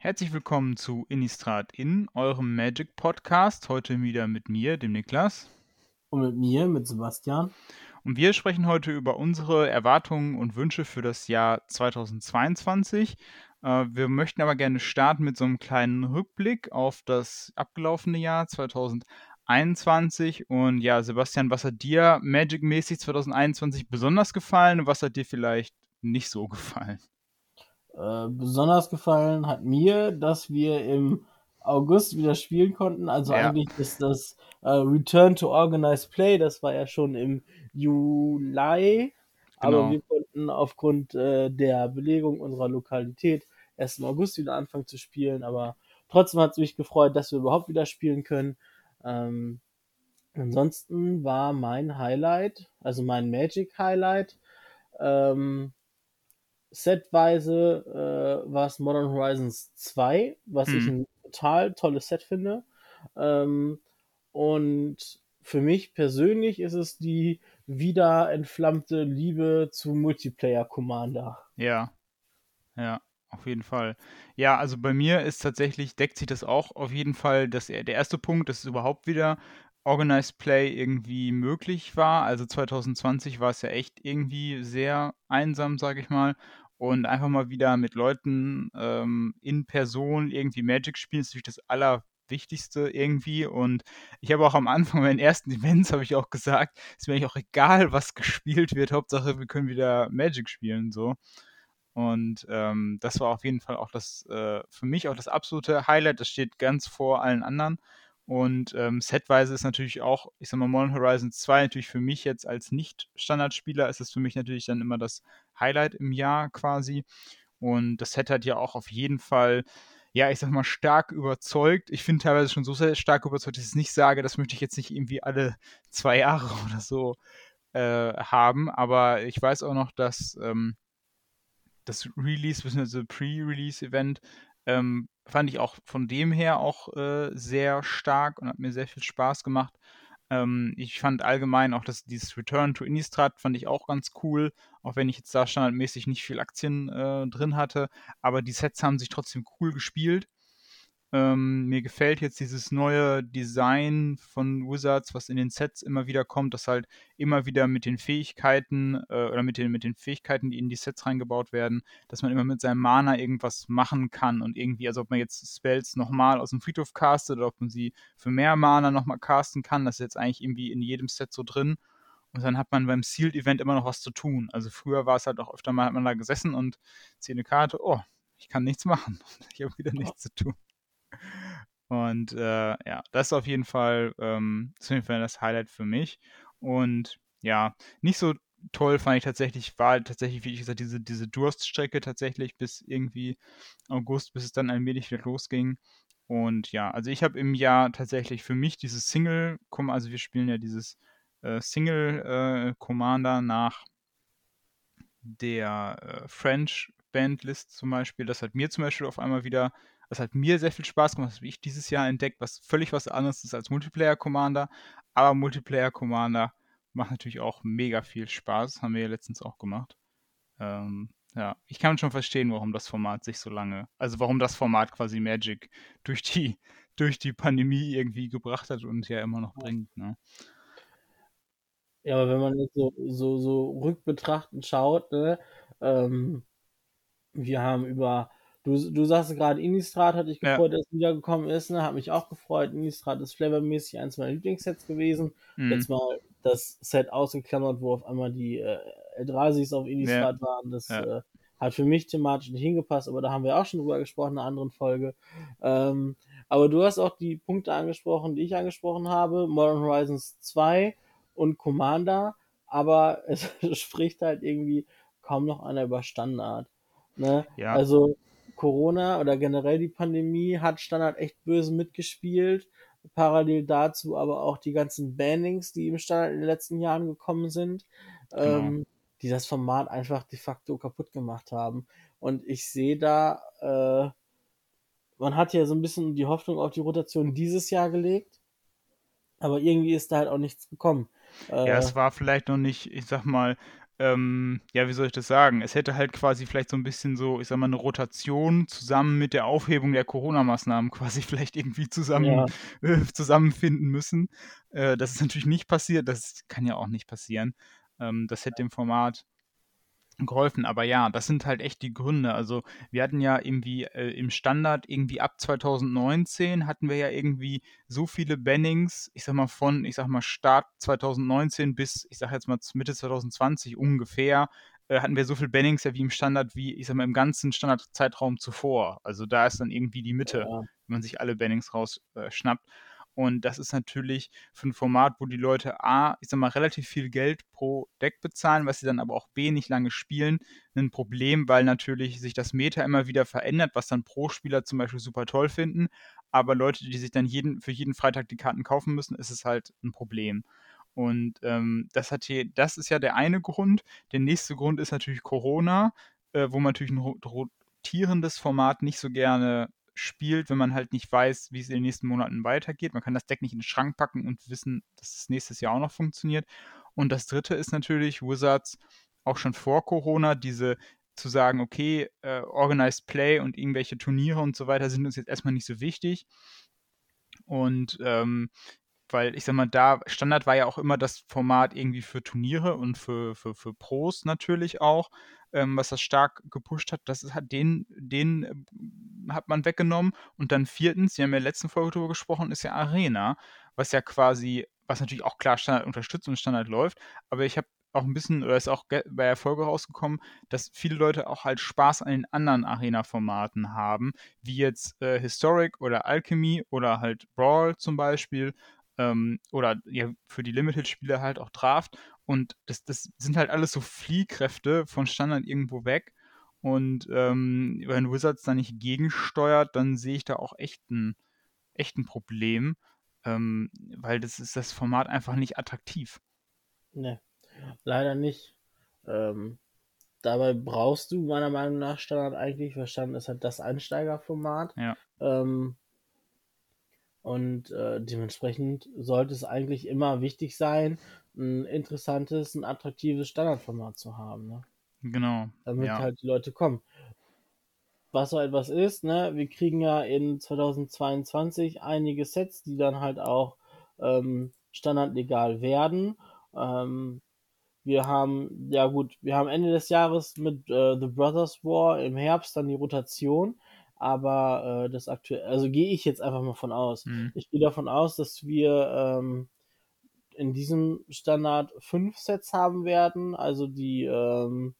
Herzlich willkommen zu Innistrad in, eurem Magic Podcast. Heute wieder mit mir, dem Niklas. Und mit mir, mit Sebastian. Und wir sprechen heute über unsere Erwartungen und Wünsche für das Jahr 2022. Äh, wir möchten aber gerne starten mit so einem kleinen Rückblick auf das abgelaufene Jahr 2021. Und ja, Sebastian, was hat dir Magic-mäßig 2021 besonders gefallen und was hat dir vielleicht nicht so gefallen? Äh, besonders gefallen hat mir, dass wir im August wieder spielen konnten. Also ja. eigentlich ist das äh, Return to Organized Play, das war ja schon im Juli, genau. aber wir konnten aufgrund äh, der Belegung unserer Lokalität erst im August wieder anfangen zu spielen. Aber trotzdem hat es mich gefreut, dass wir überhaupt wieder spielen können. Ähm, ansonsten war mein Highlight, also mein Magic Highlight, ähm, Setweise äh, war es Modern Horizons 2, was hm. ich ein total tolles Set finde. Ähm, und für mich persönlich ist es die wieder entflammte Liebe zu Multiplayer Commander. Ja. Ja, auf jeden Fall. Ja, also bei mir ist tatsächlich, deckt sich das auch auf jeden Fall, dass der erste Punkt, dass es überhaupt wieder Organized Play irgendwie möglich war. Also 2020 war es ja echt irgendwie sehr einsam, sage ich mal. Und einfach mal wieder mit Leuten ähm, in Person irgendwie Magic spielen, ist natürlich das Allerwichtigste irgendwie. Und ich habe auch am Anfang meinen ersten Events, habe ich auch gesagt, ist mir eigentlich auch egal, was gespielt wird. Hauptsache, wir können wieder Magic spielen, so. Und ähm, das war auf jeden Fall auch das, äh, für mich auch das absolute Highlight. Das steht ganz vor allen anderen. Und ähm, setweise ist natürlich auch, ich sag mal, Modern Horizon 2 natürlich für mich jetzt als Nicht-Standardspieler ist es für mich natürlich dann immer das Highlight im Jahr quasi. Und das Set hat ja auch auf jeden Fall, ja, ich sag mal, stark überzeugt. Ich finde teilweise schon so sehr stark überzeugt, dass ich es nicht sage, das möchte ich jetzt nicht irgendwie alle zwei Jahre oder so äh, haben. Aber ich weiß auch noch, dass ähm, das Release, bzw. Pre-Release-Event ähm, fand ich auch von dem her auch äh, sehr stark und hat mir sehr viel Spaß gemacht. Ähm, ich fand allgemein auch, dass dieses Return to Innistrad fand ich auch ganz cool, auch wenn ich jetzt da standardmäßig nicht viel Aktien äh, drin hatte. Aber die Sets haben sich trotzdem cool gespielt. Ähm, mir gefällt jetzt dieses neue Design von Wizards, was in den Sets immer wieder kommt, dass halt immer wieder mit den Fähigkeiten äh, oder mit den, mit den Fähigkeiten, die in die Sets reingebaut werden, dass man immer mit seinem Mana irgendwas machen kann und irgendwie, also ob man jetzt Spells nochmal aus dem Friedhof castet oder ob man sie für mehr Mana nochmal casten kann, das ist jetzt eigentlich irgendwie in jedem Set so drin. Und dann hat man beim Sealed Event immer noch was zu tun. Also früher war es halt auch öfter mal, hat man da gesessen und zieht eine Karte, oh, ich kann nichts machen. Ich habe wieder nichts zu tun. Und äh, ja, das ist auf jeden Fall, ähm, auf jeden Fall das Highlight für mich. Und ja, nicht so toll fand ich tatsächlich, war tatsächlich, wie ich gesagt, diese, diese Durststrecke tatsächlich bis irgendwie August, bis es dann allmählich wieder losging. Und ja, also ich habe im Jahr tatsächlich für mich dieses Single, also wir spielen ja dieses äh, Single äh, Commander nach der äh, French Bandlist zum Beispiel. Das hat mir zum Beispiel auf einmal wieder das hat mir sehr viel Spaß gemacht. Das habe ich dieses Jahr entdeckt, was völlig was anderes ist als Multiplayer Commander. Aber Multiplayer Commander macht natürlich auch mega viel Spaß. Das haben wir ja letztens auch gemacht. Ähm, ja, ich kann schon verstehen, warum das Format sich so lange, also warum das Format quasi Magic durch die, durch die Pandemie irgendwie gebracht hat und ja immer noch bringt. Ne? Ja, aber wenn man jetzt so, so, so rückbetrachtend schaut, ne, ähm, wir haben über Du, du sagst gerade, Innistrad hat dich gefreut, ja. dass es wiedergekommen ist. Ne? Hat mich auch gefreut. Innistrad ist flavormäßig eins meiner Lieblingssets gewesen. Mhm. Jetzt mal das Set ausgeklammert, wo auf einmal die äh, Eldrasis auf Innistrad ja. waren. Das ja. äh, hat für mich thematisch nicht hingepasst, aber da haben wir auch schon drüber gesprochen in einer anderen Folge. Ähm, aber du hast auch die Punkte angesprochen, die ich angesprochen habe. Modern Horizons 2 und Commander. Aber es spricht halt irgendwie kaum noch einer über Standard. Ne? Ja. Also Corona oder generell die Pandemie hat Standard echt böse mitgespielt. Parallel dazu aber auch die ganzen Bannings, die im Standard in den letzten Jahren gekommen sind, genau. ähm, die das Format einfach de facto kaputt gemacht haben. Und ich sehe da, äh, man hat ja so ein bisschen die Hoffnung auf die Rotation dieses Jahr gelegt, aber irgendwie ist da halt auch nichts gekommen. Äh, ja, es war vielleicht noch nicht, ich sag mal, ähm, ja, wie soll ich das sagen? Es hätte halt quasi vielleicht so ein bisschen so, ich sag mal, eine Rotation zusammen mit der Aufhebung der Corona-Maßnahmen quasi vielleicht irgendwie zusammen, Ja. äh, zusammenfinden müssen. Äh, das ist natürlich nicht passiert, das kann ja auch nicht passieren. Ähm, das hätte dem Format geholfen. Aber ja, das sind halt echt die Gründe. Also wir hatten ja irgendwie äh, im Standard irgendwie ab 2019 hatten wir ja irgendwie so viele Bannings, ich sag mal von, ich sag mal Start 2019 bis, ich sag jetzt mal Mitte 2020 ungefähr, äh, hatten wir so viele Bannings ja wie im Standard, wie ich sag mal im ganzen Standardzeitraum zuvor. Also da ist dann irgendwie die Mitte, Ja. wenn man sich alle Bannings rausschnappt. Äh, und das ist natürlich für ein Format, wo die Leute A, ich sag mal, relativ viel Geld pro Deck bezahlen, was sie dann aber auch B nicht lange spielen, ein Problem, weil natürlich sich das Meta immer wieder verändert, was dann Pro-Spieler zum Beispiel super toll finden. Aber Leute, die sich dann jeden, für jeden Freitag die Karten kaufen müssen, ist es halt ein Problem. Und ähm, das hat hier, das ist ja der eine Grund. Der nächste Grund ist natürlich Corona, äh, wo man natürlich ein rotierendes Format nicht so gerne spielt, wenn man halt nicht weiß, wie es in den nächsten Monaten weitergeht. Man kann das Deck nicht in den Schrank packen und wissen, dass es nächstes Jahr auch noch funktioniert. Und das dritte ist natürlich Wizards auch schon vor Corona diese zu sagen, okay, äh, Organized Play und irgendwelche Turniere und so weiter sind uns jetzt erstmal nicht so wichtig. Und ähm, weil ich sag mal, da Standard war ja auch immer das Format irgendwie für Turniere und für, für, für Pros natürlich auch, ähm, was das stark gepusht hat. Das hat den, den hat man weggenommen. Und dann viertens, wir haben ja in der letzten Folge darüber gesprochen, ist ja Arena, was ja quasi, was natürlich auch klar Standard unterstützt und Standard läuft. Aber ich habe auch ein bisschen, oder ist auch bei der Folge rausgekommen, dass viele Leute auch halt Spaß an den anderen Arena-Formaten haben, wie jetzt äh, Historic oder Alchemy oder halt Brawl zum Beispiel ähm, oder ja, für die Limited-Spieler halt auch Draft. Und das, das sind halt alles so Fliehkräfte von Standard irgendwo weg. Und ähm, wenn Wizards da nicht gegensteuert, dann sehe ich da auch echt ein, echt ein Problem, ähm, weil das ist das Format einfach nicht attraktiv. Ne, leider nicht. Ähm, dabei brauchst du meiner Meinung nach Standard eigentlich, weil Standard ist halt das Einsteigerformat. Ja. Ähm, und äh, dementsprechend sollte es eigentlich immer wichtig sein, ein interessantes, ein attraktives Standardformat zu haben. Ne? Genau. Damit ja. halt die Leute kommen. Was so etwas ist, ne? Wir kriegen ja in 2022 einige Sets, die dann halt auch ähm, standardlegal werden. Ähm, wir haben, ja gut, wir haben Ende des Jahres mit äh, The Brothers War im Herbst dann die Rotation, aber äh, das aktuell, also gehe ich jetzt einfach mal von aus. Mhm. Ich gehe davon aus, dass wir ähm, in diesem Standard fünf Sets haben werden, also die, ähm,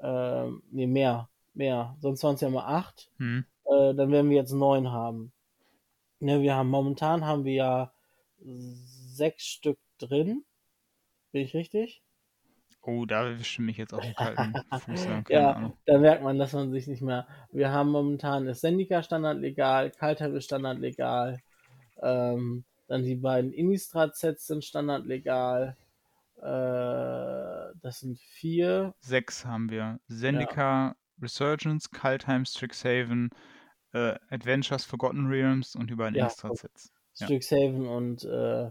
äh, nee, mehr, mehr, sonst waren es ja mal acht, Mhm. äh, dann werden wir jetzt neun haben. Ne, wir haben, momentan haben wir ja sechs Stück drin. Bin ich richtig? Oh, da erwischt mich jetzt auf den kalten Fuß. Ja, keine Ja, Ahnung. da merkt man, dass man sich nicht mehr. Wir haben momentan ist Sendika Standard legal, Kaltheim ist Standard legal, ähm, dann die beiden Innistrad-Sets sind Standard legal. Äh, das sind vier. Sechs haben wir. Zendika, Resurgence, Kaltheim, Strixhaven, äh, Adventures, Forgotten Realms und beiden Ja, Extra-Sets. Ja. Strixhaven und, äh,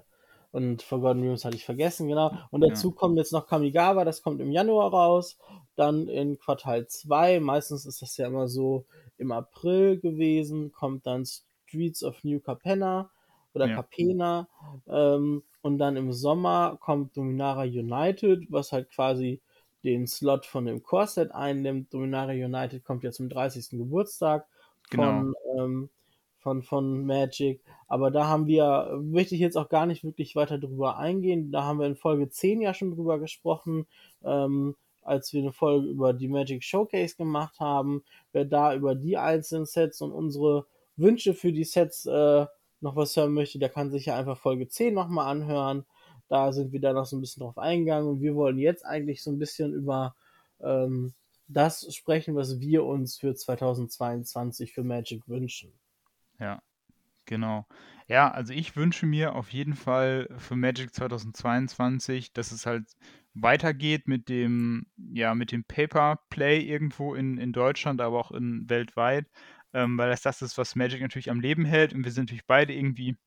und Forgotten Realms hatte ich vergessen, genau. Und dazu kommt jetzt noch Kamigawa, das kommt im Januar raus. Dann in Quartal 2, meistens ist das ja immer so im April gewesen, kommt dann Streets of New Capenna oder Ja. Capena. Ähm, und dann im Sommer kommt Dominaria United, was halt quasi den Slot von dem Core-Set einnimmt. Dominaria United kommt ja zum 30. Geburtstag von, ähm, von, von Magic. Aber da haben wir, möchte ich jetzt auch gar nicht wirklich weiter drüber eingehen. Da haben wir in Folge 10 ja schon drüber gesprochen, ähm, als wir eine Folge über die Magic Showcase gemacht haben. Wer da über die einzelnen Sets und unsere Wünsche für die Sets äh, noch was hören möchte, der kann sich ja einfach Folge 10 nochmal anhören. Da sind wir da noch so ein bisschen drauf eingegangen und wir wollen jetzt eigentlich so ein bisschen über ähm, das sprechen, was wir uns für 2022 für Magic wünschen. Ja, genau. Ja, also ich wünsche mir auf jeden Fall für Magic 2022, dass es halt weitergeht mit dem, ja, mit dem Paper Play irgendwo in, in Deutschland, aber auch in weltweit, ähm, weil das das ist, was Magic natürlich am Leben hält und wir sind natürlich beide irgendwie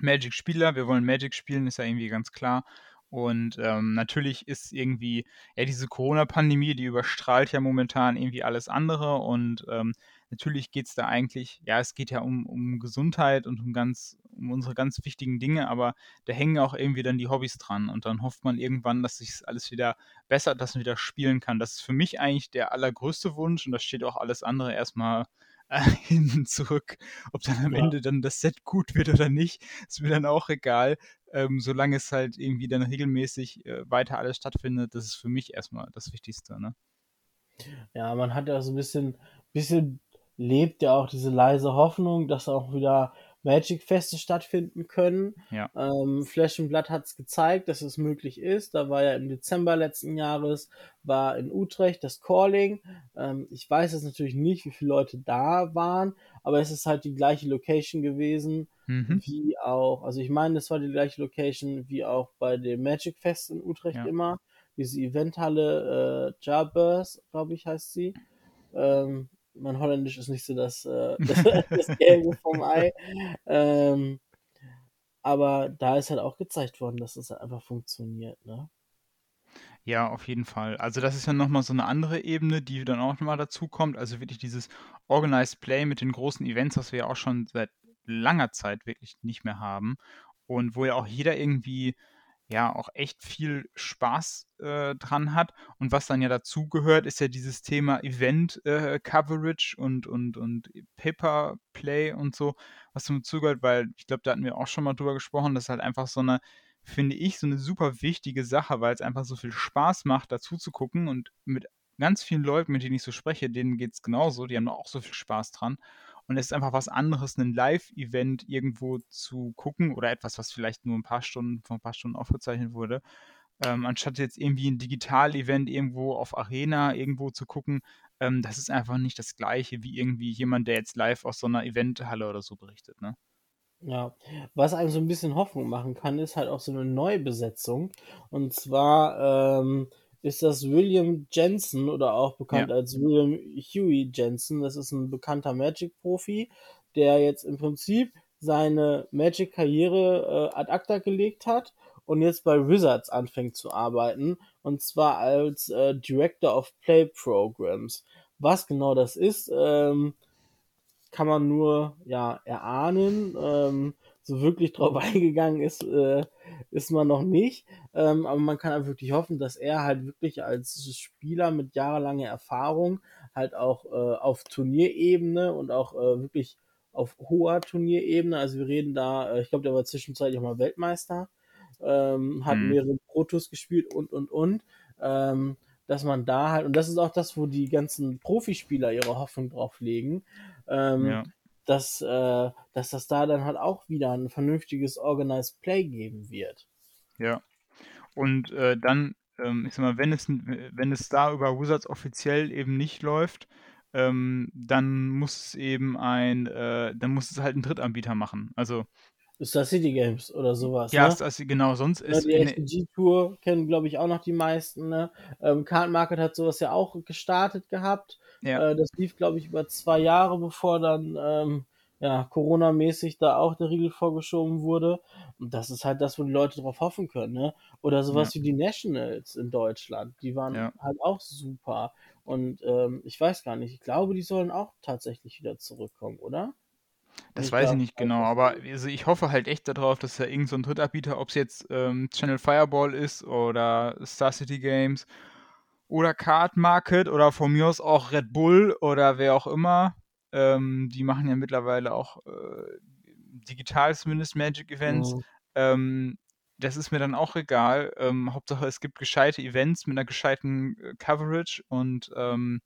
Magic-Spieler, wir wollen Magic spielen, ist ja irgendwie ganz klar. Und ähm, natürlich ist irgendwie, ja, diese Corona-Pandemie, die überstrahlt ja momentan irgendwie alles andere. Und ähm, natürlich geht es da eigentlich, ja, es geht ja um, um Gesundheit und um ganz, um unsere ganz wichtigen Dinge, aber da hängen auch irgendwie dann die Hobbys dran. Und dann hofft man irgendwann, dass sich alles wieder besser, dass man wieder spielen kann. Das ist für mich eigentlich der allergrößte Wunsch und da steht auch alles andere erstmal äh, hinten zurück. Ob dann am ja. Ende dann das Set gut wird oder nicht, ist mir dann auch egal. Ähm, solange es halt irgendwie dann regelmäßig äh, weiter alles stattfindet, das ist für mich erstmal das Wichtigste. Ne? Ja, man hat ja so ein bisschen, bisschen lebt ja auch diese leise Hoffnung, dass auch wieder Magic-Feste stattfinden können. Ja. Ähm, Flash and Blood hat es gezeigt, dass es möglich ist. Da war ja im Dezember letzten Jahres, war in Utrecht das Calling. Ähm, ich weiß jetzt natürlich nicht, wie viele Leute da waren, aber es ist halt die gleiche Location gewesen, mhm. wie auch, also ich meine, es war die gleiche Location wie auch bei dem Magic Fest in Utrecht ja. immer. Diese Eventhalle äh, Jarbers, glaube ich, heißt sie. Ähm, mein Holländisch ist nicht so das, äh, das, das Gelbe vom Ei. Ähm, aber da ist halt auch gezeigt worden, dass es halt einfach funktioniert, ne? Ja, auf jeden Fall. Also das ist ja nochmal so eine andere Ebene, die dann auch nochmal dazu kommt. Also wirklich dieses Organized Play mit den großen Events, was wir ja auch schon seit langer Zeit wirklich nicht mehr haben. Und wo ja auch jeder irgendwie ja auch echt viel Spaß äh, dran hat. Und was dann ja dazu gehört, ist ja dieses Thema Event-Coverage äh, und, und, und Paper-Play und so, was dazu gehört, weil ich glaube, da hatten wir auch schon mal drüber gesprochen, das ist halt einfach so eine, finde ich, so eine super wichtige Sache, weil es einfach so viel Spaß macht, dazu zu gucken und mit ganz vielen Leuten, mit denen ich so spreche, denen geht es genauso, die haben auch so viel Spaß dran. Und es ist einfach was anderes, ein Live-Event irgendwo zu gucken oder etwas, was vielleicht nur ein paar Stunden, vor ein paar Stunden aufgezeichnet wurde, ähm, anstatt jetzt irgendwie ein Digital-Event irgendwo auf Arena irgendwo zu gucken. Ähm, das ist einfach nicht das Gleiche wie irgendwie jemand, der jetzt live aus so einer Eventhalle oder so berichtet, ne? Ja, was einem so ein bisschen Hoffnung machen kann, ist halt auch so eine Neubesetzung. Und zwar ähm, ist das William Jensen oder auch bekannt ja. als William Huey Jensen. Das ist ein bekannter Magic-Profi, der jetzt im Prinzip seine Magic-Karriere äh, ad acta gelegt hat und jetzt bei Wizards anfängt zu arbeiten. Und zwar als äh, Director of Play Programs. Was genau das ist, ähm, kann man nur ja erahnen. Ähm, so wirklich drauf eingegangen ist, äh, ist man noch nicht. Ähm, aber man kann halt wirklich hoffen, dass er halt wirklich als Spieler mit jahrelanger Erfahrung halt auch äh, auf Turnierebene und auch äh, wirklich auf hoher Turnierebene, also wir reden da, äh, ich glaube, der war zwischenzeitlich auch mal Weltmeister, ähm, hat mhm. mehrere Protos gespielt und und und. Ähm, dass man da halt, und das ist auch das, wo die ganzen Profispieler ihre Hoffnung drauf legen, ähm, ja dass, äh, dass das da dann halt auch wieder ein vernünftiges Organized Play geben wird. Ja. Und äh, dann, ähm, ich sag mal, wenn es, wenn es da über Wizards offiziell eben nicht läuft, ähm, dann muss es eben ein, äh, dann muss es halt ein Drittanbieter machen. Also Star City Games oder sowas. Ja, ne? Star City, genau, sonst ist. Ja, die SPG Tour kennen, glaube ich, auch noch die meisten. Ne? Ähm, Card Market hat sowas ja auch gestartet gehabt. Ja. Äh, das lief, glaube ich, über zwei Jahre, bevor dann ähm, ja, Corona-mäßig da auch der Riegel vorgeschoben wurde. Und das ist halt das, wo die Leute drauf hoffen können. Ne? Oder sowas ja. wie die Nationals in Deutschland. Die waren ja. halt auch super. Und ähm, ich weiß gar nicht, ich glaube, die sollen auch tatsächlich wieder zurückkommen, oder? Das ich weiß ich nicht genau, aber also ich hoffe halt echt darauf, dass da irgendein so Drittanbieter, ob es jetzt ähm, Channel Fireball ist oder Star City Games oder Card Market oder von mir aus auch Red Bull oder wer auch immer. Ähm, die machen ja mittlerweile auch äh, digital zumindest Magic Events. Mhm. Ähm, das ist mir dann auch egal. Ähm, Hauptsache, es gibt gescheite Events mit einer gescheiten äh, Coverage und ähm,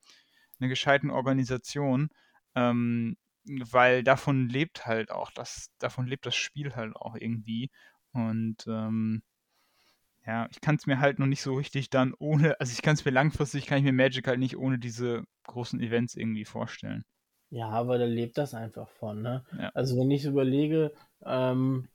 einer gescheiten Organisation. Ähm, weil davon lebt halt auch das, davon lebt das Spiel halt auch irgendwie. Und ähm, ja, ich kann es mir halt noch nicht so richtig dann ohne, also ich kann es mir langfristig, kann ich mir Magic halt nicht ohne diese großen Events irgendwie vorstellen. Ja, aber da lebt das einfach von, ne? Ja. Also wenn ich überlege, ähm,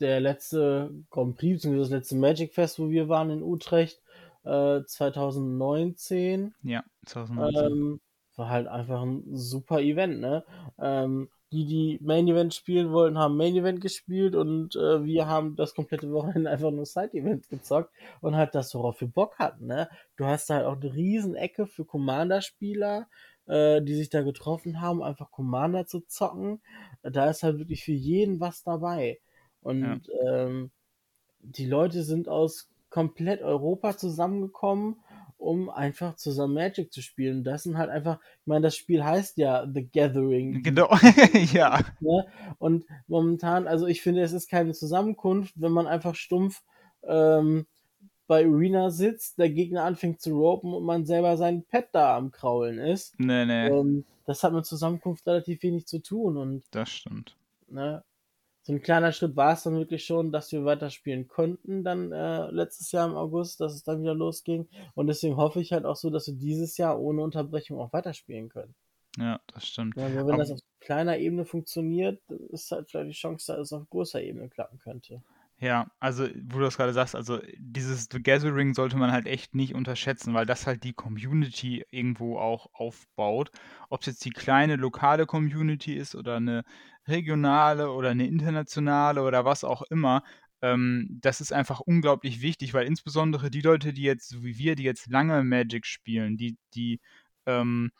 der letzte Grand Prix, beziehungsweise das letzte Magic Fest, wo wir waren in Utrecht, äh, 2019. Ja, 2019. Ähm, war halt einfach ein super Event, ne? Ähm, die, die Main Event spielen wollten, haben Main Event gespielt und äh, wir haben das komplette Wochenende einfach nur Side Events gezockt und halt das, worauf wir Bock hatten, ne? Du hast halt auch eine riesen Ecke für Commander-Spieler, äh, die sich da getroffen haben, einfach Commander zu zocken. Da ist halt wirklich für jeden was dabei. Und ja. ähm, die Leute sind aus komplett Europa zusammengekommen um einfach zusammen Magic zu spielen. Das sind halt einfach, ich meine, das Spiel heißt ja The Gathering. Genau, ja. Ne? Und momentan, also ich finde, es ist keine Zusammenkunft, wenn man einfach stumpf ähm, bei Arena sitzt, der Gegner anfängt zu ropen und man selber sein Pet da am Kraulen ist. Nee, nee. Ähm, das hat mit Zusammenkunft relativ wenig zu tun. Und, das stimmt. Ne, so ein kleiner Schritt war es dann wirklich schon, dass wir weiterspielen konnten, dann äh, letztes Jahr im August, dass es dann wieder losging. Und deswegen hoffe ich halt auch so, dass wir dieses Jahr ohne Unterbrechung auch weiterspielen können. Ja, das stimmt. Ja, wenn Aber das auf kleiner Ebene funktioniert, ist halt vielleicht die Chance, dass es auf großer Ebene klappen könnte. Ja, also wo du das gerade sagst, also dieses The Gathering sollte man halt echt nicht unterschätzen, weil das halt die Community irgendwo auch aufbaut. Ob es jetzt die kleine lokale Community ist oder eine regionale oder eine internationale oder was auch immer, ähm, das ist einfach unglaublich wichtig, weil insbesondere die Leute, die jetzt, so wie wir, die jetzt lange Magic spielen, die, die, ähm,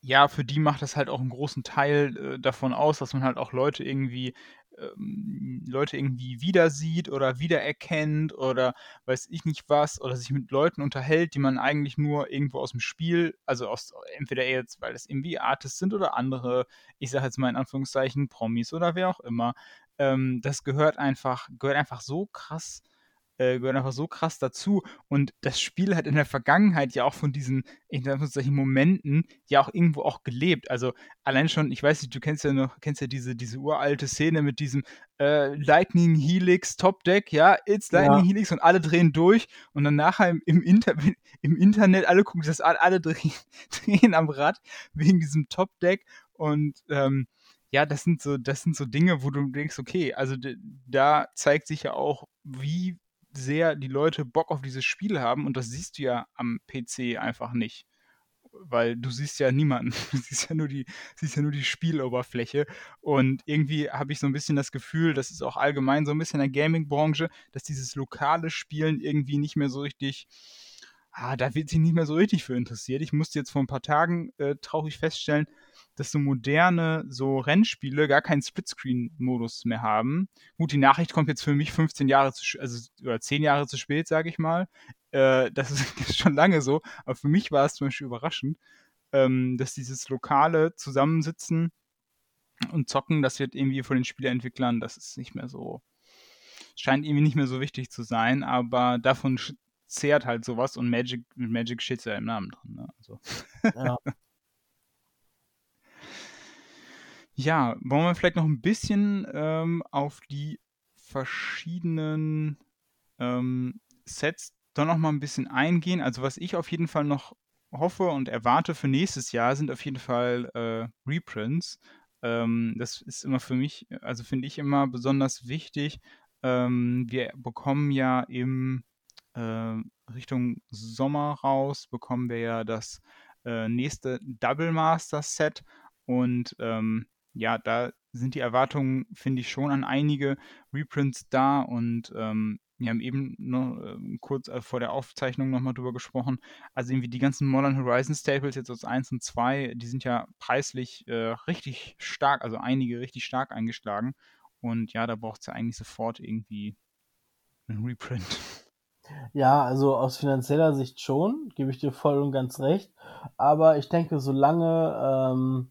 ja, für die macht das halt auch einen großen Teil äh, davon aus, dass man halt auch Leute irgendwie ähm, Leute irgendwie wieder sieht oder wiedererkennt oder weiß ich nicht was oder sich mit Leuten unterhält, die man eigentlich nur irgendwo aus dem Spiel, also aus entweder jetzt, weil das irgendwie Artists sind oder andere, ich sage jetzt mal in Anführungszeichen Promis oder wer auch immer. Ähm, das gehört einfach, gehört einfach so krass äh, gehören einfach so krass dazu. Und das Spiel hat in der Vergangenheit ja auch von diesen, in Anführungszeichen, Momenten ja auch irgendwo auch gelebt. Also allein schon, ich weiß nicht, du kennst ja noch, kennst ja diese, diese uralte Szene mit diesem äh, Lightning Helix Top Deck, ja, it's Lightning ja. Helix und alle drehen durch und dann nachher im, im, Inter im Internet, alle gucken das an, alle drehen, drehen am Rad wegen diesem Top Deck und ähm, ja, das sind so, das sind so Dinge, wo du denkst, okay, also da zeigt sich ja auch, wie sehr die Leute Bock auf dieses Spiel haben und das siehst du ja am PC einfach nicht. Weil du siehst ja niemanden. Du siehst ja nur die, siehst ja nur die Spieloberfläche. Und irgendwie habe ich so ein bisschen das Gefühl, das ist auch allgemein so ein bisschen in der Gaming-Branche, dass dieses lokale Spielen irgendwie nicht mehr so richtig, ah, da wird sich nicht mehr so richtig für interessiert. Ich musste jetzt vor ein paar Tagen äh, traurig feststellen, dass so moderne, so Rennspiele gar keinen Splitscreen-Modus mehr haben. Gut, die Nachricht kommt jetzt für mich 15 Jahre zu, also oder 10 Jahre zu spät, sage ich mal. Äh, das ist schon lange so, aber für mich war es zum Beispiel überraschend, ähm, dass dieses lokale Zusammensitzen und Zocken, das wird irgendwie von den Spieleentwicklern, das ist nicht mehr so, scheint irgendwie nicht mehr so wichtig zu sein, aber davon zehrt halt sowas und Magic, Magic steht ja im Namen drin. Ne? Also. Ja. Ja, wollen wir vielleicht noch ein bisschen ähm, auf die verschiedenen ähm, Sets doch noch mal ein bisschen eingehen. Also was ich auf jeden Fall noch hoffe und erwarte für nächstes Jahr sind auf jeden Fall äh, Reprints. Ähm, das ist immer für mich, also finde ich immer besonders wichtig. Ähm, wir bekommen ja im äh, Richtung Sommer raus, bekommen wir ja das äh, nächste Double Master Set und ähm, ja, da sind die Erwartungen, finde ich, schon an einige Reprints da und ähm, wir haben eben noch äh, kurz äh, vor der Aufzeichnung nochmal drüber gesprochen. Also irgendwie die ganzen Modern Horizon Staples jetzt aus 1 und 2, die sind ja preislich äh, richtig stark, also einige richtig stark eingeschlagen. Und ja, da braucht es ja eigentlich sofort irgendwie einen Reprint. Ja, also aus finanzieller Sicht schon, gebe ich dir voll und ganz recht. Aber ich denke, solange ähm,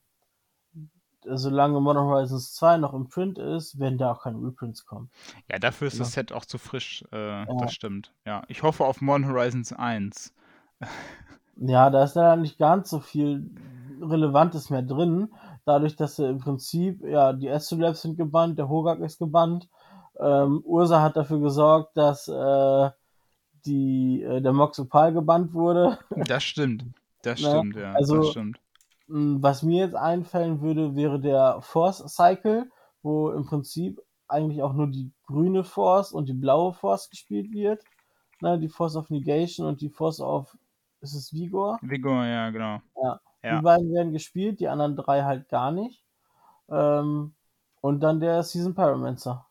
solange Modern Horizons 2 noch im Print ist, werden da auch keine Reprints kommen. Ja, dafür ist ja. das Set auch zu frisch. Äh, ja. Das stimmt. Ja, ich hoffe auf Modern Horizons 1. ja, da ist leider nicht ganz so viel Relevantes mehr drin. Dadurch, dass im Prinzip, ja, die Astrolabs sind gebannt, der Hogak ist gebannt. Ähm, Ursa hat dafür gesorgt, dass äh, die, äh, der Mox Opal gebannt wurde. Das stimmt. Das stimmt, ja. Also, das stimmt. Hm, was mir jetzt einfallen würde, wäre der Force Cycle, wo im Prinzip eigentlich auch nur die grüne Force und die blaue Force gespielt wird. Ne, die Force of Negation und die Force of, ist es Vigor? Vigor, ja, genau. Ja. ja. Die beiden werden gespielt, die anderen drei halt gar nicht. Ähm, und dann der Season Pyromancer.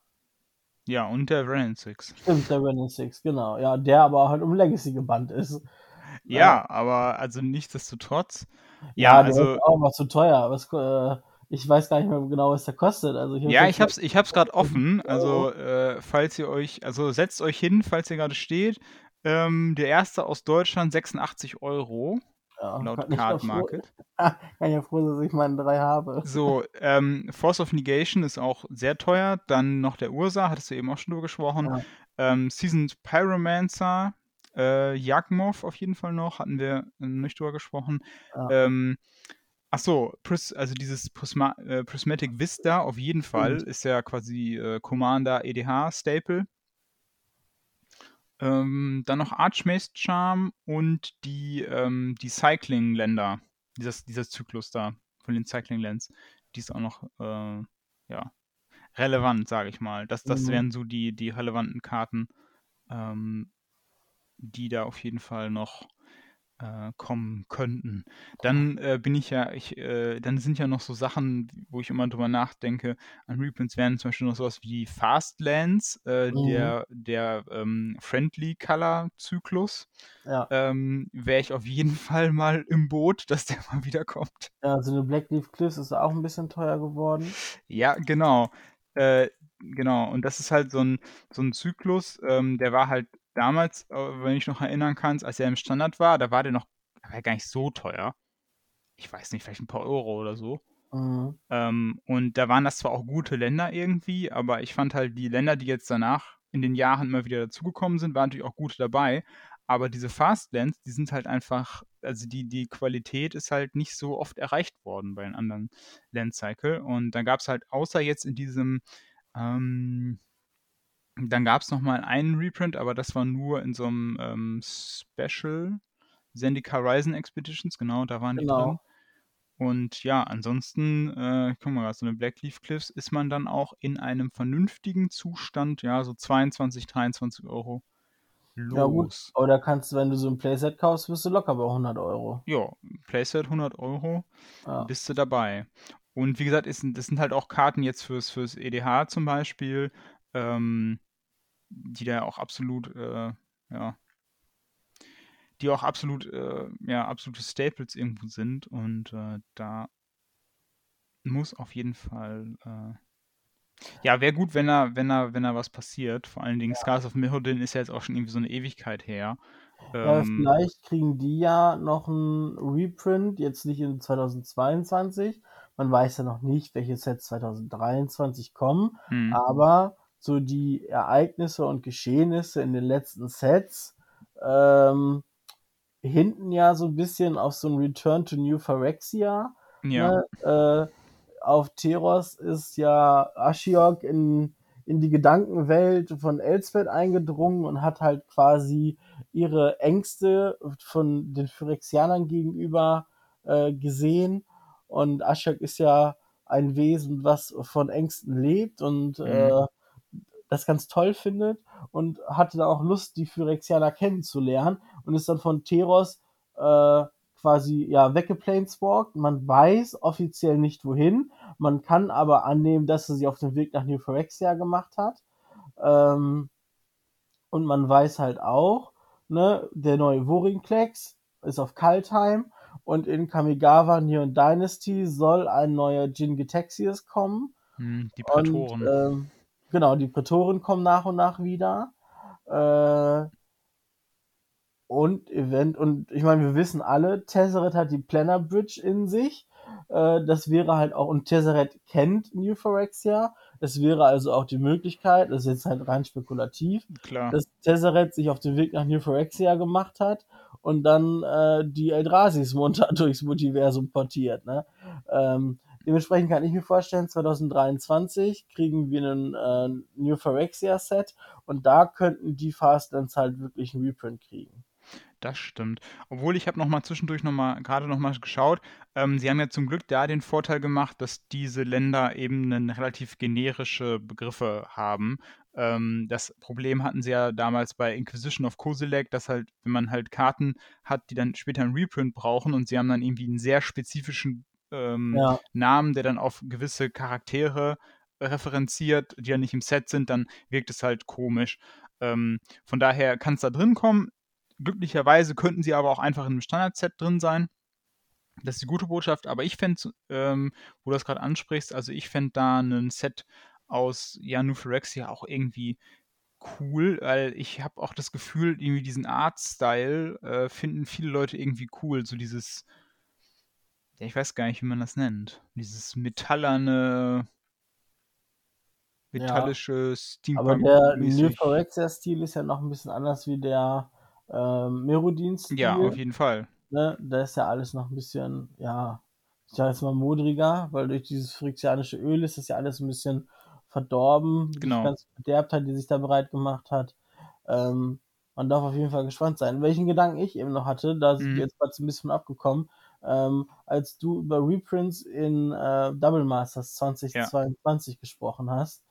Ja, und der Renin 6. Stimmt, der Renin 6, genau. Ja, der aber halt um Legacy gebannt ist. Ja, ja. aber also nichtsdestotrotz. Ja, ja also. Ist auch mal zu teuer. Was, äh, ich weiß gar nicht mehr genau, was der kostet. Also ich ja, ich hab's, ich hab's gerade offen. Also, äh, falls ihr euch, also setzt euch hin, falls ihr gerade steht. Ähm, der erste aus Deutschland 86 Euro. Ja, laut Card Market. kann ja froh, dass ich meinen drei habe. So, ähm, Force of Negation ist auch sehr teuer. Dann noch der Ursa, hattest du eben auch schon drüber gesprochen. Ja. Ähm, Seasoned Pyromancer, äh, Yakmov auf jeden Fall noch, hatten wir nicht drüber gesprochen. Ja. Ähm, Ach so, Pris, also dieses Prisma, äh, Prismatic Vista auf jeden Fall mhm. ist ja quasi äh, Commander EDH Staple. Ähm, dann noch Archmaze Charm und die, ähm, die Cycling-Länder. Dieses, dieser Zyklus da von den Cycling-Lands. Die ist auch noch, äh, ja, relevant, sage ich mal. Das, das mhm. wären so die, die relevanten Karten, ähm, die da auf jeden Fall noch äh, kommen könnten. Dann äh, bin ich ja, ich, äh, dann sind ja noch so Sachen, wo ich immer drüber nachdenke, an Reprints wären zum Beispiel noch sowas wie Fastlands, äh, mhm. der, der ähm, Friendly Color Zyklus. Ja. Ähm, Wäre ich auf jeden Fall mal im Boot, dass der mal wiederkommt. Ja, also eine Blackleaf Cliffs ist auch ein bisschen teuer geworden. Ja, genau. Äh, genau, und das ist halt so ein, so ein Zyklus, ähm, der war halt damals, äh, wenn ich noch erinnern kann, als er im Standard war, da war der noch war gar nicht so teuer. Ich weiß nicht, vielleicht ein paar Euro oder so. Mhm. Ähm, und da waren das zwar auch gute Länder irgendwie, aber ich fand halt die Länder, die jetzt danach in den Jahren immer wieder dazugekommen sind, waren natürlich auch gute dabei. Aber diese Fastlands, die sind halt einfach, also die, die Qualität ist halt nicht so oft erreicht worden bei den anderen Landcycle. Und dann gab es halt, außer jetzt in diesem, ähm, dann gab es nochmal einen Reprint, aber das war nur in so einem ähm, Special. Zendika Horizon Expeditions, genau, da waren genau. die drin. Und ja, ansonsten, äh, guck mal, so eine Blackleaf Cliffs ist man dann auch in einem vernünftigen Zustand, ja, so 22, 23 Euro los. Ja gut, da kannst du, wenn du so ein Playset kaufst, bist du locker bei 100 Euro. Ja, Playset 100 Euro, ja. bist du dabei. Und wie gesagt, ist, das sind halt auch Karten jetzt fürs, fürs EDH zum Beispiel, ähm, die da auch absolut, äh, ja, die auch absolut, äh, ja, absolute Staples irgendwo sind und äh, da muss auf jeden Fall, äh, ja, wäre gut, wenn er, wenn er, wenn er was passiert. Vor allen Dingen ja. Scars of Mirrodin ist ja jetzt auch schon irgendwie so eine Ewigkeit her. Ähm, vielleicht kriegen die ja noch ein Reprint, jetzt nicht in 2022. Man weiß ja noch nicht, welche Sets 2023 kommen, hm. aber so die Ereignisse und Geschehnisse in den letzten Sets ähm, hinten ja so ein bisschen auf so ein Return to New Phyrexia. Ja. Ne? Äh, auf Teros ist ja Ashiok in, in die Gedankenwelt von Elsbeth eingedrungen und hat halt quasi ihre Ängste von den Phyrexianern gegenüber äh, gesehen. Und Ashiok ist ja ein Wesen, was von Ängsten lebt und mhm. äh, das ganz toll findet und hatte da auch Lust, die Phyrexianer kennenzulernen und ist dann von Teros äh, quasi ja weggeplaneswalkt. Man weiß offiziell nicht wohin, man kann aber annehmen, dass er sie auf dem Weg nach New Phyrexia gemacht hat. Ähm, und man weiß halt auch, ne, der neue Vorinklex ist auf Kaltheim und in Kamigawa Neon Dynasty soll ein neuer Jin Getaxias kommen. Hm, die Prätoren. Und, ähm, Genau, die Prätoren kommen nach und nach wieder. Äh, und Event, und ich meine, wir wissen alle, Tesseret hat die Planner Bridge in sich. Äh, das wäre halt auch, und Tesseret kennt New Phyrexia. Es wäre also auch die Möglichkeit, das ist jetzt halt rein spekulativ, Klar. dass Tesseret sich auf den Weg nach New Phyrexia gemacht hat und dann äh, die Eldrasis munter durchs Multiversum portiert. Ne? Ähm, Dementsprechend kann ich mir vorstellen, 2023 kriegen wir einen äh, New Phyrexia Set und da könnten die Fastlands halt wirklich einen Reprint kriegen. Das stimmt. Obwohl ich habe noch mal zwischendurch noch mal gerade noch mal geschaut. Ähm, sie haben ja zum Glück da den Vorteil gemacht, dass diese Länder eben eine relativ generische Begriffe haben. Ähm, das Problem hatten sie ja damals bei Inquisition of Kozilek, dass halt, wenn man halt Karten hat, die dann später einen Reprint brauchen und sie haben dann irgendwie einen sehr spezifischen ähm, ja. Namen, der dann auf gewisse Charaktere referenziert, die ja nicht im Set sind, dann wirkt es halt komisch. Ähm, von daher kann es da drin kommen. Glücklicherweise könnten sie aber auch einfach in einem Standard-Set drin sein. Das ist die gute Botschaft, aber ich fände, ähm, wo du das gerade ansprichst, also ich fände da ein Set aus ja, New Phyrexia auch irgendwie cool, weil ich habe auch das Gefühl, irgendwie diesen Art-Style äh, finden viele Leute irgendwie cool. So dieses, ja, ich weiß gar nicht, wie man das nennt. Dieses metallerne, metallische ja, Steampunk. Aber der New Phyrexia-Stil ist ja noch ein bisschen anders wie der ähm, Merodin-Stil. Ja, auf jeden Fall. Ne? Da ist ja alles noch ein bisschen, ja, ich sag jetzt mal modriger, weil durch dieses phyrexianische Öl ist das ja alles ein bisschen verdorben. Genau. Die ganze Verderbtheit, die sich da bereit gemacht hat. Ähm, man darf auf jeden Fall gespannt sein. Welchen Gedanken ich eben noch hatte, da sind mhm. wir jetzt gerade ein bisschen abgekommen, ähm, als du über Reprints in äh, Double Masters 2022 ja. gesprochen hast,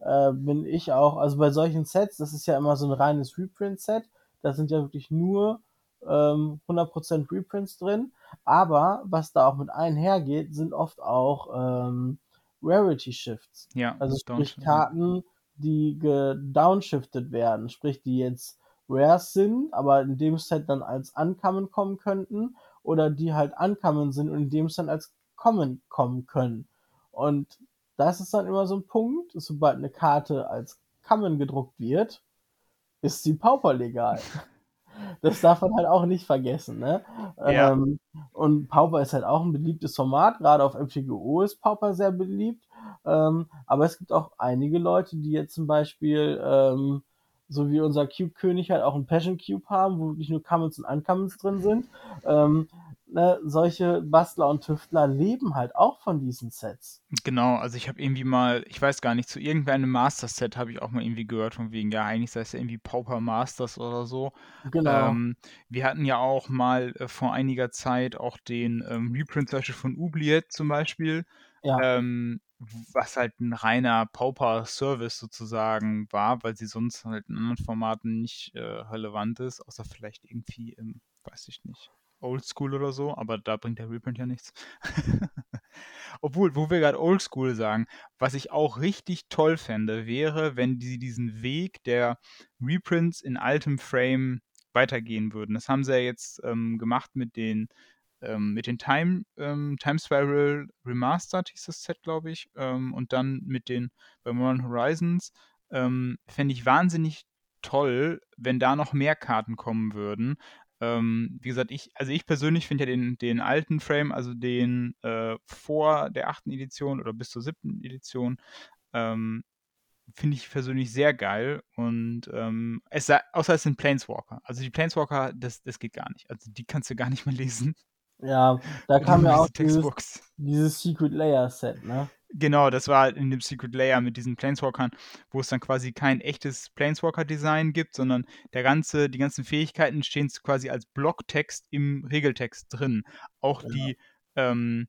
äh, bin ich auch, also bei solchen Sets, das ist ja immer so ein reines Reprint-Set, da sind ja wirklich nur ähm, 100% Reprints drin, aber was da auch mit einhergeht, sind oft auch ähm, Rarity Shifts. Ja, also sprich Karten, die gedownshiftet werden, sprich die jetzt rare sind, aber in dem Set dann als Uncommon kommen könnten oder die halt Uncommon sind und in dem Set als Common kommen können. Und das ist dann immer so ein Punkt, sobald eine Karte als Common gedruckt wird, ist sie Pauper legal. Das darf man halt auch nicht vergessen, ne? Ja. Ähm, und Pauper ist halt auch ein beliebtes Format, gerade auf MTGO ist Pauper sehr beliebt. Ähm, aber es gibt auch einige Leute, die jetzt zum Beispiel, ähm, so wie unser Cube-König halt auch ein Passion Cube haben, wo wirklich nur Commons und Uncommons drin sind. Ähm, ne, solche Bastler und Tüftler leben halt auch von diesen Sets. Genau, also ich habe irgendwie mal, ich weiß gar nicht, zu irgendeinem Master-Set habe ich auch mal irgendwie gehört, von wegen, ja, eigentlich sei es ja irgendwie Pauper Masters oder so. Genau. Ähm, wir hatten ja auch mal äh, vor einiger Zeit auch den ähm, Reprint von Oubliette zum Beispiel. Ja. Ähm, was halt ein reiner Pauper-Service sozusagen war, weil sie sonst halt in anderen Formaten nicht äh, relevant ist, außer vielleicht irgendwie im, weiß ich nicht, Oldschool oder so, aber da bringt der Reprint ja nichts. Obwohl, wo wir gerade Oldschool sagen, was ich auch richtig toll fände, wäre, wenn sie diesen Weg der Reprints in altem Frame weitergehen würden. Das haben sie ja jetzt ähm, gemacht mit den ähm, mit den Time, ähm, Time Spiral Remastered hieß das Set, glaube ich, ähm, und dann mit den bei Modern Horizons. Ähm, fände ich wahnsinnig toll, wenn da noch mehr Karten kommen würden. Ähm, wie gesagt, ich, also ich persönlich finde ja den, den alten Frame, also den äh, vor der achten Edition oder bis zur siebten Edition, ähm, finde ich persönlich sehr geil. Und ähm, es sei, außer es sind Planeswalker. Also die Planeswalker, das, das geht gar nicht. Also die kannst du gar nicht mehr lesen. Ja, da kam ja auch dieses, dieses Secret Layer Set, ne? Genau, das war in dem Secret Layer mit diesen Planeswalkern, wo es dann quasi kein echtes Planeswalker-Design gibt, sondern der ganze, die ganzen Fähigkeiten stehen quasi als Blocktext im Regeltext drin. Auch ja. die, ähm,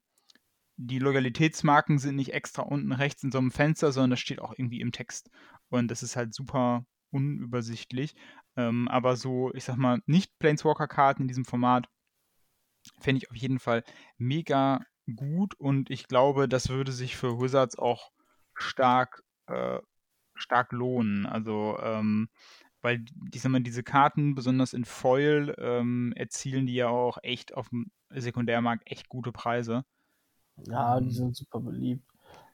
die Loyalitätsmarken sind nicht extra unten rechts in so einem Fenster, sondern das steht auch irgendwie im Text. Und das ist halt super unübersichtlich. Ähm, aber so, ich sag mal, nicht Planeswalker-Karten in diesem Format fände ich auf jeden Fall mega gut und ich glaube, das würde sich für Wizards auch stark, äh, stark lohnen. Also, ähm, weil ich sag mal, diese Karten, besonders in Foil, ähm, erzielen die ja auch echt auf dem Sekundärmarkt echt gute Preise. Ja, die ähm, sind super beliebt.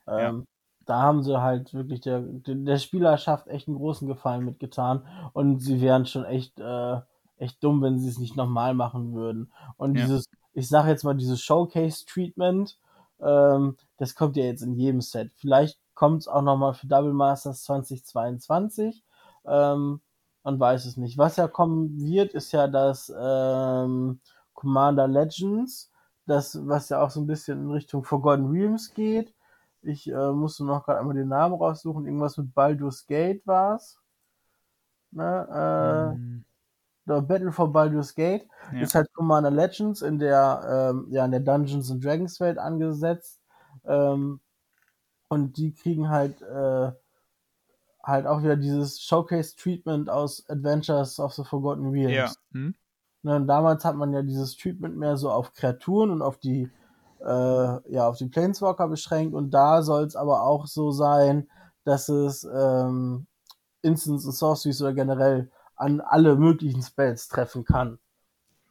Ähm, ja. Da haben sie halt wirklich der, der Spielerschaft echt einen großen Gefallen mitgetan und sie wären schon echt, äh, echt dumm, wenn sie es nicht nochmal machen würden. Und ja. dieses ich sage jetzt mal, dieses Showcase-Treatment, ähm, das kommt ja jetzt in jedem Set. Vielleicht kommt es auch nochmal für Double Masters 2022. Ähm, man weiß es nicht. Was ja kommen wird, ist ja das ähm, Commander Legends, das, was ja auch so ein bisschen in Richtung Forgotten Realms geht. Ich äh, musste noch gerade einmal den Namen raussuchen. Irgendwas mit Baldur's Gate war es. Ne, äh, mm. Battle for Baldur's Gate ja. ist halt Commander Legends in der, ähm, ja, in der Dungeons and Dragons Welt angesetzt. Ähm, und die kriegen halt, äh, halt auch wieder dieses Showcase-Treatment aus Adventures of the Forgotten Realms. Ja. Hm? Ne, und damals hat man ja dieses Treatment mehr so auf Kreaturen und auf die äh, ja, auf die Planeswalker beschränkt und da soll es aber auch so sein, dass es ähm, Instants und Sorceries oder generell an alle möglichen Spells treffen kann.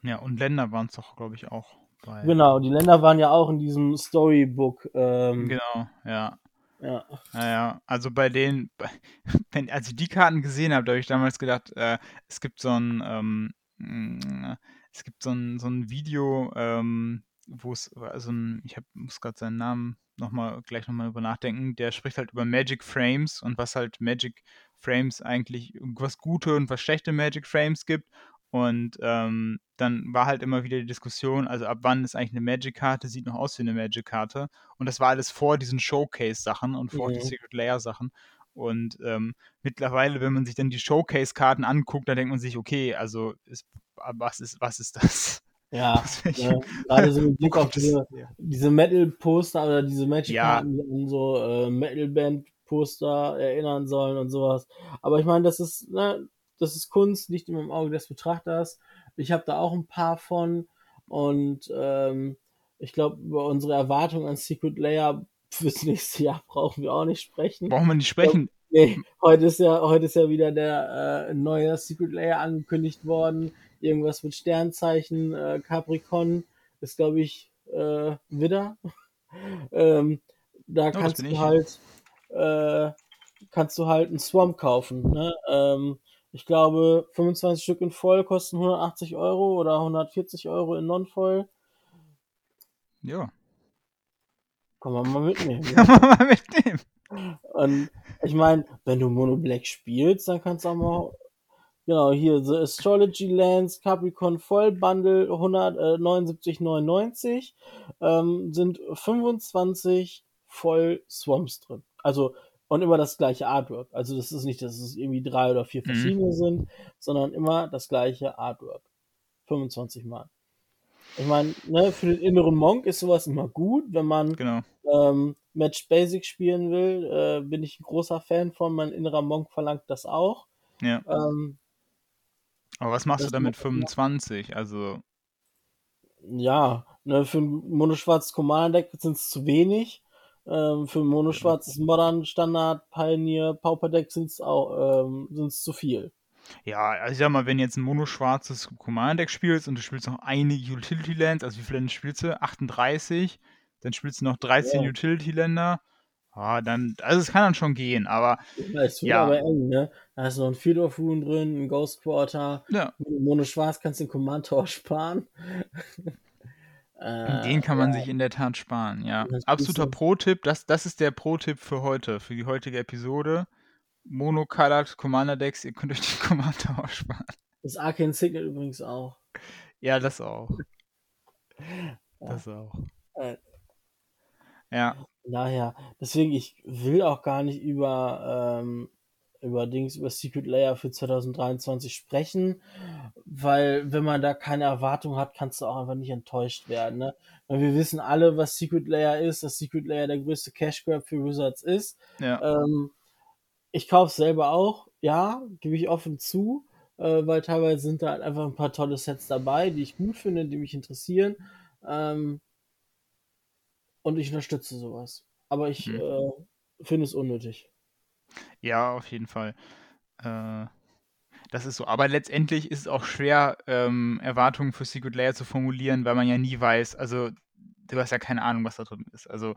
Ja, und Länder waren es doch, glaube ich, auch. Bei... Genau, die Länder waren ja auch in diesem Storybook. Ähm, genau, ja. Ja. Naja, also bei denen, wenn, als ich die Karten gesehen habe, da habe ich damals gedacht, äh, es gibt so ein, ähm, mm, es gibt so ein, so ein Video, ähm, wo es, also ein, ich hab, muss gerade seinen Namen noch mal, gleich nochmal über nachdenken, der spricht halt über Magic Frames und was halt Magic Frames eigentlich, was gute und was schlechte Magic Frames gibt und ähm, dann war halt immer wieder die Diskussion, also ab wann ist eigentlich eine Magic-Karte, sieht noch aus wie eine Magic-Karte. Und das war alles vor diesen Showcase-Sachen und vor mhm. den Secret Layer-Sachen. Und ähm, mittlerweile, wenn man sich dann die Showcase-Karten anguckt, dann denkt man sich, okay, also ist, was, ist, was ist das? Ja, ja gerade so mit Blick auf diese, diese Metal-Poster oder diese Magic-Karten, ja. so äh, Metal-Band-Poster erinnern sollen und sowas. Aber ich meine, das ist, ne, das ist Kunst, nicht immer im Auge des Betrachters. Ich habe da auch ein paar von und ähm, ich glaube, über unsere Erwartungen an Secret Layer fürs nächste Jahr brauchen wir auch nicht sprechen. Brauchen wir nicht sprechen? nee, heute ist ja, heute ist ja wieder der äh, neue Secret Layer angekündigt worden. Irgendwas mit Sternzeichen, äh, Capricorn ist, glaube ich, äh, Widder. ähm, da oh, kannst du halt, äh, kannst du halt einen Swamp kaufen. Ne? Ähm, ich glaube, 25 Stück in voll kosten 180 Euro oder 140 Euro in non-voll. Ja. Kann man mal mitnehmen. Kann man mal mitnehmen. Und ich meine, wenn du Mono Black spielst, dann kannst du auch mal. Genau, hier The Astrology Lands Capricorn Voll Bundle 179,99 ähm, sind 25 Voll Swamps drin. Also und immer das gleiche Artwork. Also das ist nicht, dass es irgendwie drei oder vier mhm. verschiedene mhm. sind, sondern immer das gleiche Artwork. 25 Mal. Ich meine, ne, für den inneren Monk ist sowas immer gut, wenn man genau. ähm, Match Basic spielen will, äh, bin ich ein großer Fan von. Mein innerer Monk verlangt das auch. Ja. Ähm, Aber was machst du damit 25? Also. Ja, ne, für ein monoschwarzes Commander-Deck sind es zu wenig. Ähm, für monoschwarzes Modern, Standard, Pioneer, Pauper Deck sind es auch ähm, zu viel. Ja, also ich sag mal, wenn jetzt ein monoschwarzes Command-Deck spielst und du spielst noch einige Utility-Lands, also wie viele Länder spielst du? 38, dann spielst du noch 13 ja. Utility-Länder. Ah, dann, also es kann dann schon gehen, aber. Ja, es wird ja. aber eng, ne? Da hast du noch ein Field of Rune drin, ein Ghost Quarter. Ja. Mono Schwarz kannst du den Command Tower sparen. Äh, den kann man ja. sich in der Tat sparen, ja. Absoluter Pro-Tipp, das, das ist der Pro-Tipp für heute, für die heutige Episode. Monocolored Commander Decks, ihr könnt euch die Commander aussparen. Das Arcane Signet übrigens auch. Ja, das auch. Das ja. auch. Äh, ja. Daher, deswegen, ich will auch gar nicht über ähm, über Dings, über Secret Layer für 2023 sprechen, weil wenn man da keine Erwartung hat, kannst du auch einfach nicht enttäuscht werden. Ne? Weil wir wissen alle, was Secret Layer ist, dass Secret Layer der größte Cash Grab für Wizards ist. Ja. Ähm, ich kaufe es selber auch, ja, gebe ich offen zu, äh, weil teilweise sind da halt einfach ein paar tolle Sets dabei, die ich gut finde, die mich interessieren. Ähm, und ich unterstütze sowas. Aber ich mhm. äh, finde es unnötig. Ja, auf jeden Fall. Äh, das ist so. Aber letztendlich ist es auch schwer, ähm, Erwartungen für Secret Layer zu formulieren, weil man ja nie weiß. Also, du hast ja keine Ahnung, was da drin ist. Also,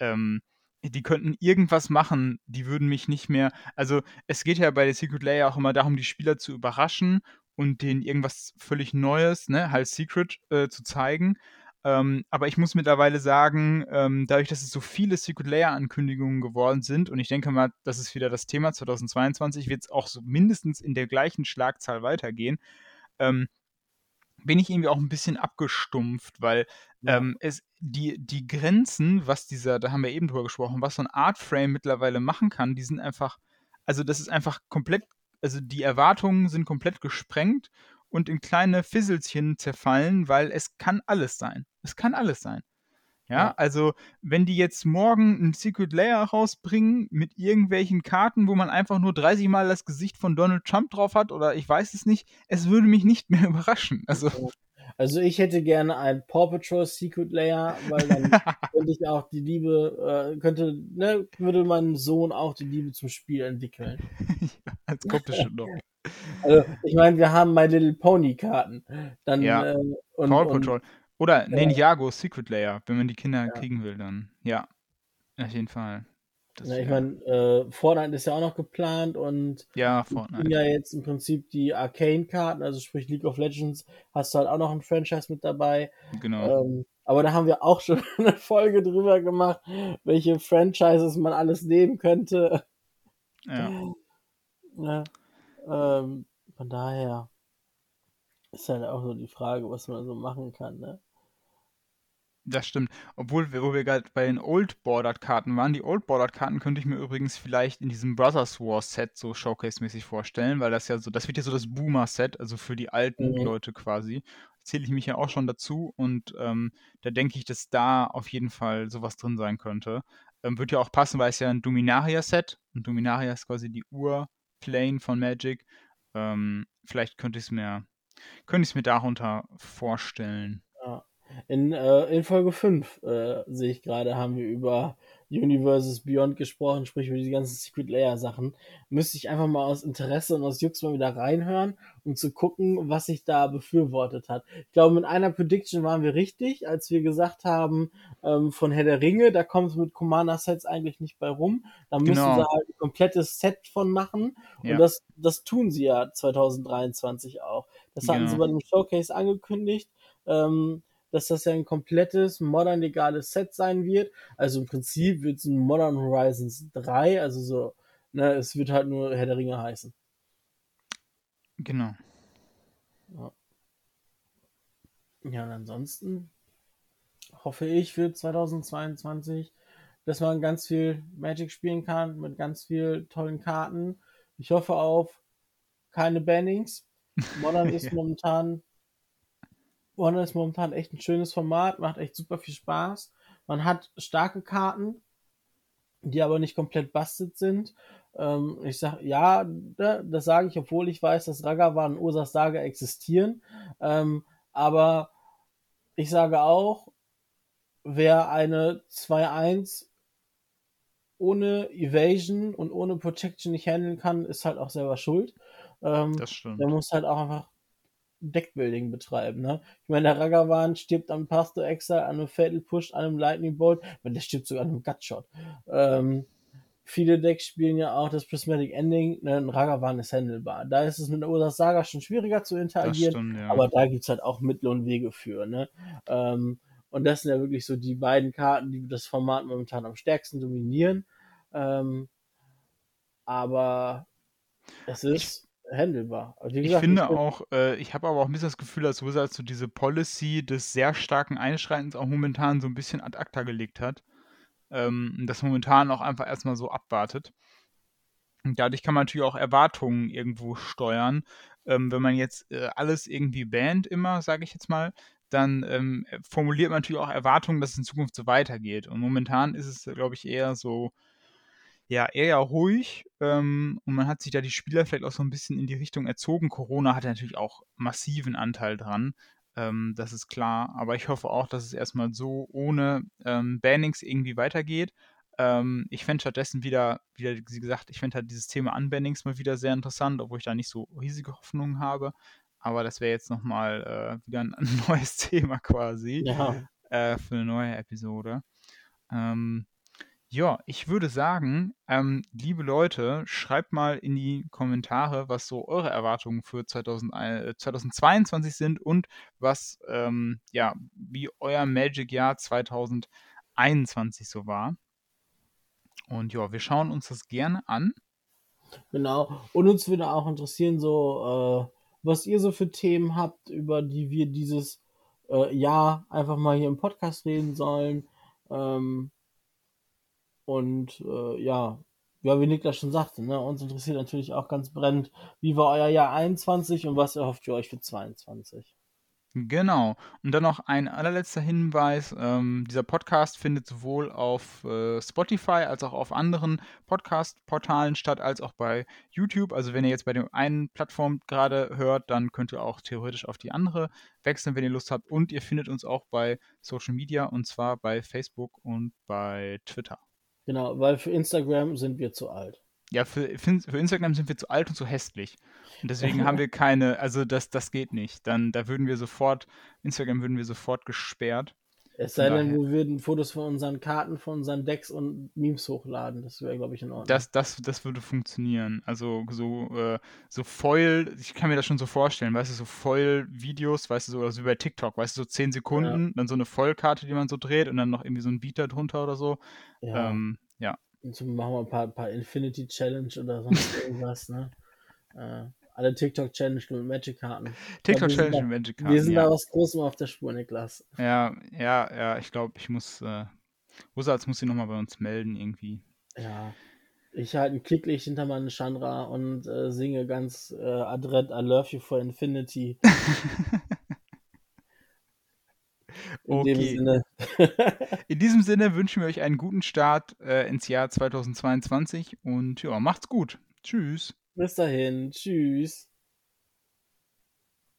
ähm, die könnten irgendwas machen, die würden mich nicht mehr. Also, es geht ja bei der Secret Layer auch immer darum, die Spieler zu überraschen und denen irgendwas völlig Neues, ne, halt Secret äh, zu zeigen. Ähm, aber ich muss mittlerweile sagen, ähm, dadurch, dass es so viele Secret Layer-Ankündigungen geworden sind, und ich denke mal, das ist wieder das Thema 2022, wird es auch so mindestens in der gleichen Schlagzahl weitergehen, ähm, bin ich irgendwie auch ein bisschen abgestumpft, weil ja. ähm, es die, die Grenzen, was dieser, da haben wir eben drüber gesprochen, was so ein Artframe mittlerweile machen kann, die sind einfach, also das ist einfach komplett, also die Erwartungen sind komplett gesprengt und in kleine Fisselchen zerfallen, weil es kann alles sein. Es kann alles sein. Ja, also wenn die jetzt morgen ein Secret Layer rausbringen mit irgendwelchen Karten, wo man einfach nur 30 Mal das Gesicht von Donald Trump drauf hat oder ich weiß es nicht, es würde mich nicht mehr überraschen. Also, Also ich hätte gerne ein Paw Patrol Secret Layer, weil dann könnte ich auch die Liebe, äh, könnte, ne, würde mein Sohn auch die Liebe zum Spiel entwickeln. das kommt bestimmt noch. Also ich meine, wir haben My Little Pony Karten. Dann, ja. äh, und, Paw Patrol. Und, Oder Ninjago Secret Layer, wenn man die Kinder kriegen will, dann. Ja, auf jeden Fall. Ja, ich meine, äh, Fortnite ist ja auch noch geplant und ja, Fortnite. ja jetzt im Prinzip die Arcane-Karten, also sprich League of Legends, hast du halt auch noch ein Franchise mit dabei. Genau. Ähm, aber da haben wir auch schon eine Folge drüber gemacht, welche Franchises man alles nehmen könnte. Ja. ja ähm, von daher ist halt auch so die Frage, was man so machen kann, ne? Das stimmt. Obwohl, wo wir gerade bei den Old-Bordered-Karten waren, die Old-Bordered-Karten könnte ich mir übrigens vielleicht in diesem Brothers War-Set so Showcase-mäßig vorstellen, weil das ja so, das wird ja so das Boomer-Set, also für die alten mhm. Leute quasi. Zähle ich mich ja auch schon dazu und ähm, da denke ich, dass da auf jeden Fall sowas drin sein könnte. Ähm, wird ja auch passen, weil es ja ein Dominaria-Set und Dominaria ist quasi die Ur-Plane von Magic. Ähm, vielleicht könnte ich es mir, könnte ich es mir darunter vorstellen. In, äh, in Folge 5 äh, sehe ich gerade, haben wir über Universes Beyond gesprochen, sprich über die ganzen Secret Layer Sachen. Müsste ich einfach mal aus Interesse und aus Jux mal wieder reinhören, um zu gucken, was sich da befürwortet hat. Ich glaube, mit einer Prediction waren wir richtig, als wir gesagt haben, ähm, von Herr der Ringe, da kommt es mit Commander-Sets eigentlich nicht bei rum. Da müssen genau. sie halt ein komplettes Set von machen. Ja. Und das, das tun sie ja 2023 auch. Das hatten genau. sie bei dem Showcase angekündigt. Ähm, dass das ja ein komplettes modern legales Set sein wird. Also im Prinzip wird es ein Modern Horizons 3, also so, ne, es wird halt nur Herr der Ringe heißen. Genau. Ja. Ja, und ansonsten hoffe ich für 2022, dass man ganz viel Magic spielen kann mit ganz viel tollen Karten. Ich hoffe auf keine Bannings. Modern ist ja. momentan Warner ist momentan echt ein schönes Format, macht echt super viel Spaß. Man hat starke Karten, die aber nicht komplett busted sind. Ähm, ich sag, ja, das sage ich, obwohl ich weiß, dass Ragavan und Ursas Saga existieren. Ähm, aber ich sage auch, wer eine 2-1 ohne Evasion und ohne Protection nicht handeln kann, ist halt auch selber schuld. Ähm, das stimmt. Der muss halt auch einfach Deckbuilding betreiben. Ne? Ich meine, der Ragavan stirbt am Pasto Exile, an einem Fatal Push, an einem Lightning Bolt, weil der stirbt sogar an einem Gutshot. Ähm, viele Decks spielen ja auch das Prismatic Ending, ne? ein Ragavan ist handelbar. Da ist es mit der Ursache Saga schon schwieriger zu interagieren, stimmt, ja. aber da gibt es halt auch Mittel und Wege für. Ne? Ähm, und das sind ja wirklich so die beiden Karten, die das Format momentan am stärksten dominieren. Ähm, aber es ist handelbar. Also gesagt, ich finde ich auch, äh, ich habe aber auch ein bisschen das Gefühl, dass Wizards so diese Policy des sehr starken Einschreitens auch momentan so ein bisschen ad acta gelegt hat. Ähm, das momentan auch einfach erstmal so abwartet. Und dadurch kann man natürlich auch Erwartungen irgendwo steuern. Ähm, wenn man jetzt äh, alles irgendwie bannt, immer, sage ich jetzt mal, dann ähm, formuliert man natürlich auch Erwartungen, dass es in Zukunft so weitergeht. Und momentan ist es, glaube ich, eher so, ja, eher ruhig ähm, und man hat sich da die Spieler vielleicht auch so ein bisschen in die Richtung erzogen. Corona hat natürlich auch massiven Anteil dran, ähm, das ist klar, aber ich hoffe auch, dass es erstmal so ohne ähm, Bannings irgendwie weitergeht. Ähm, ich fände stattdessen wieder, wieder, wie gesagt, ich fände halt dieses Thema Unbannings mal wieder sehr interessant, obwohl ich da nicht so riesige Hoffnungen habe. Aber das wäre jetzt nochmal äh, wieder ein, ein, neues Thema quasi ja. äh, für eine neue Episode. Ähm, ja, ich würde sagen, ähm, liebe Leute, schreibt mal in die Kommentare, was so eure Erwartungen für 2000, äh, 2022 sind und was, ähm, ja, wie euer Magic-Jahr 2021 so war. Und ja, wir schauen uns das gerne an. Genau. Und uns würde auch interessieren, so, äh, was ihr so für Themen habt, über die wir dieses äh, Jahr einfach mal hier im Podcast reden sollen. Ähm, und äh, ja, ja, wie Niklas schon sagte, ne, uns interessiert natürlich auch ganz brennend, wie war euer Jahr 21 und was erhofft ihr euch für 22? Genau. Und dann noch ein allerletzter Hinweis. Ähm, dieser Podcast findet sowohl auf äh, Spotify als auch auf anderen Podcast-Portalen statt, als auch bei YouTube. Also wenn ihr jetzt bei der einen Plattform gerade hört, dann könnt ihr auch theoretisch auf die andere wechseln, wenn ihr Lust habt. Und ihr findet uns auch bei Social Media und zwar bei Facebook und bei Twitter. Genau, weil für Instagram sind wir zu alt. Ja, für, für Instagram sind wir zu alt und zu hässlich. Und deswegen haben wir keine, also das, das geht nicht. Dann, da würden wir sofort, Instagram würden wir sofort gesperrt. Es sei denn, wir würden Fotos von unseren Karten, von unseren Decks und Memes hochladen. Das wäre, glaube ich, in Ordnung. Das, das, das würde funktionieren. Also so, äh, so Foil, ich kann mir das schon so vorstellen, weißt du, so Foil-Videos, weißt du, so, oder so über TikTok, weißt du, so 10 Sekunden, ja. dann so eine Foil-Karte, die man so dreht und dann noch irgendwie so ein Beater drunter oder so. Ja. Ähm, ja. Und so machen wir ein paar, paar Infinity Challenge oder sonst irgendwas, ne? Äh, alle TikTok-Challenge mit Magic-Karten. TikTok-Challenge mit Magic-Karten. Wir sind ja. da was Großem auf der Spur, Niklas. Ja, ja, ja, ich glaube, ich muss, äh, Wusatz muss sich nochmal bei uns melden irgendwie. Ja. Ich halte ein Klicklicht hinter meine Chandra und äh, singe ganz äh, adrett I love you for infinity. In okay. dem Sinne. In diesem Sinne wünschen wir euch einen guten Start äh, ins Jahr 2022 und ja, macht's gut. Tschüss. Bis dahin. Tschüss.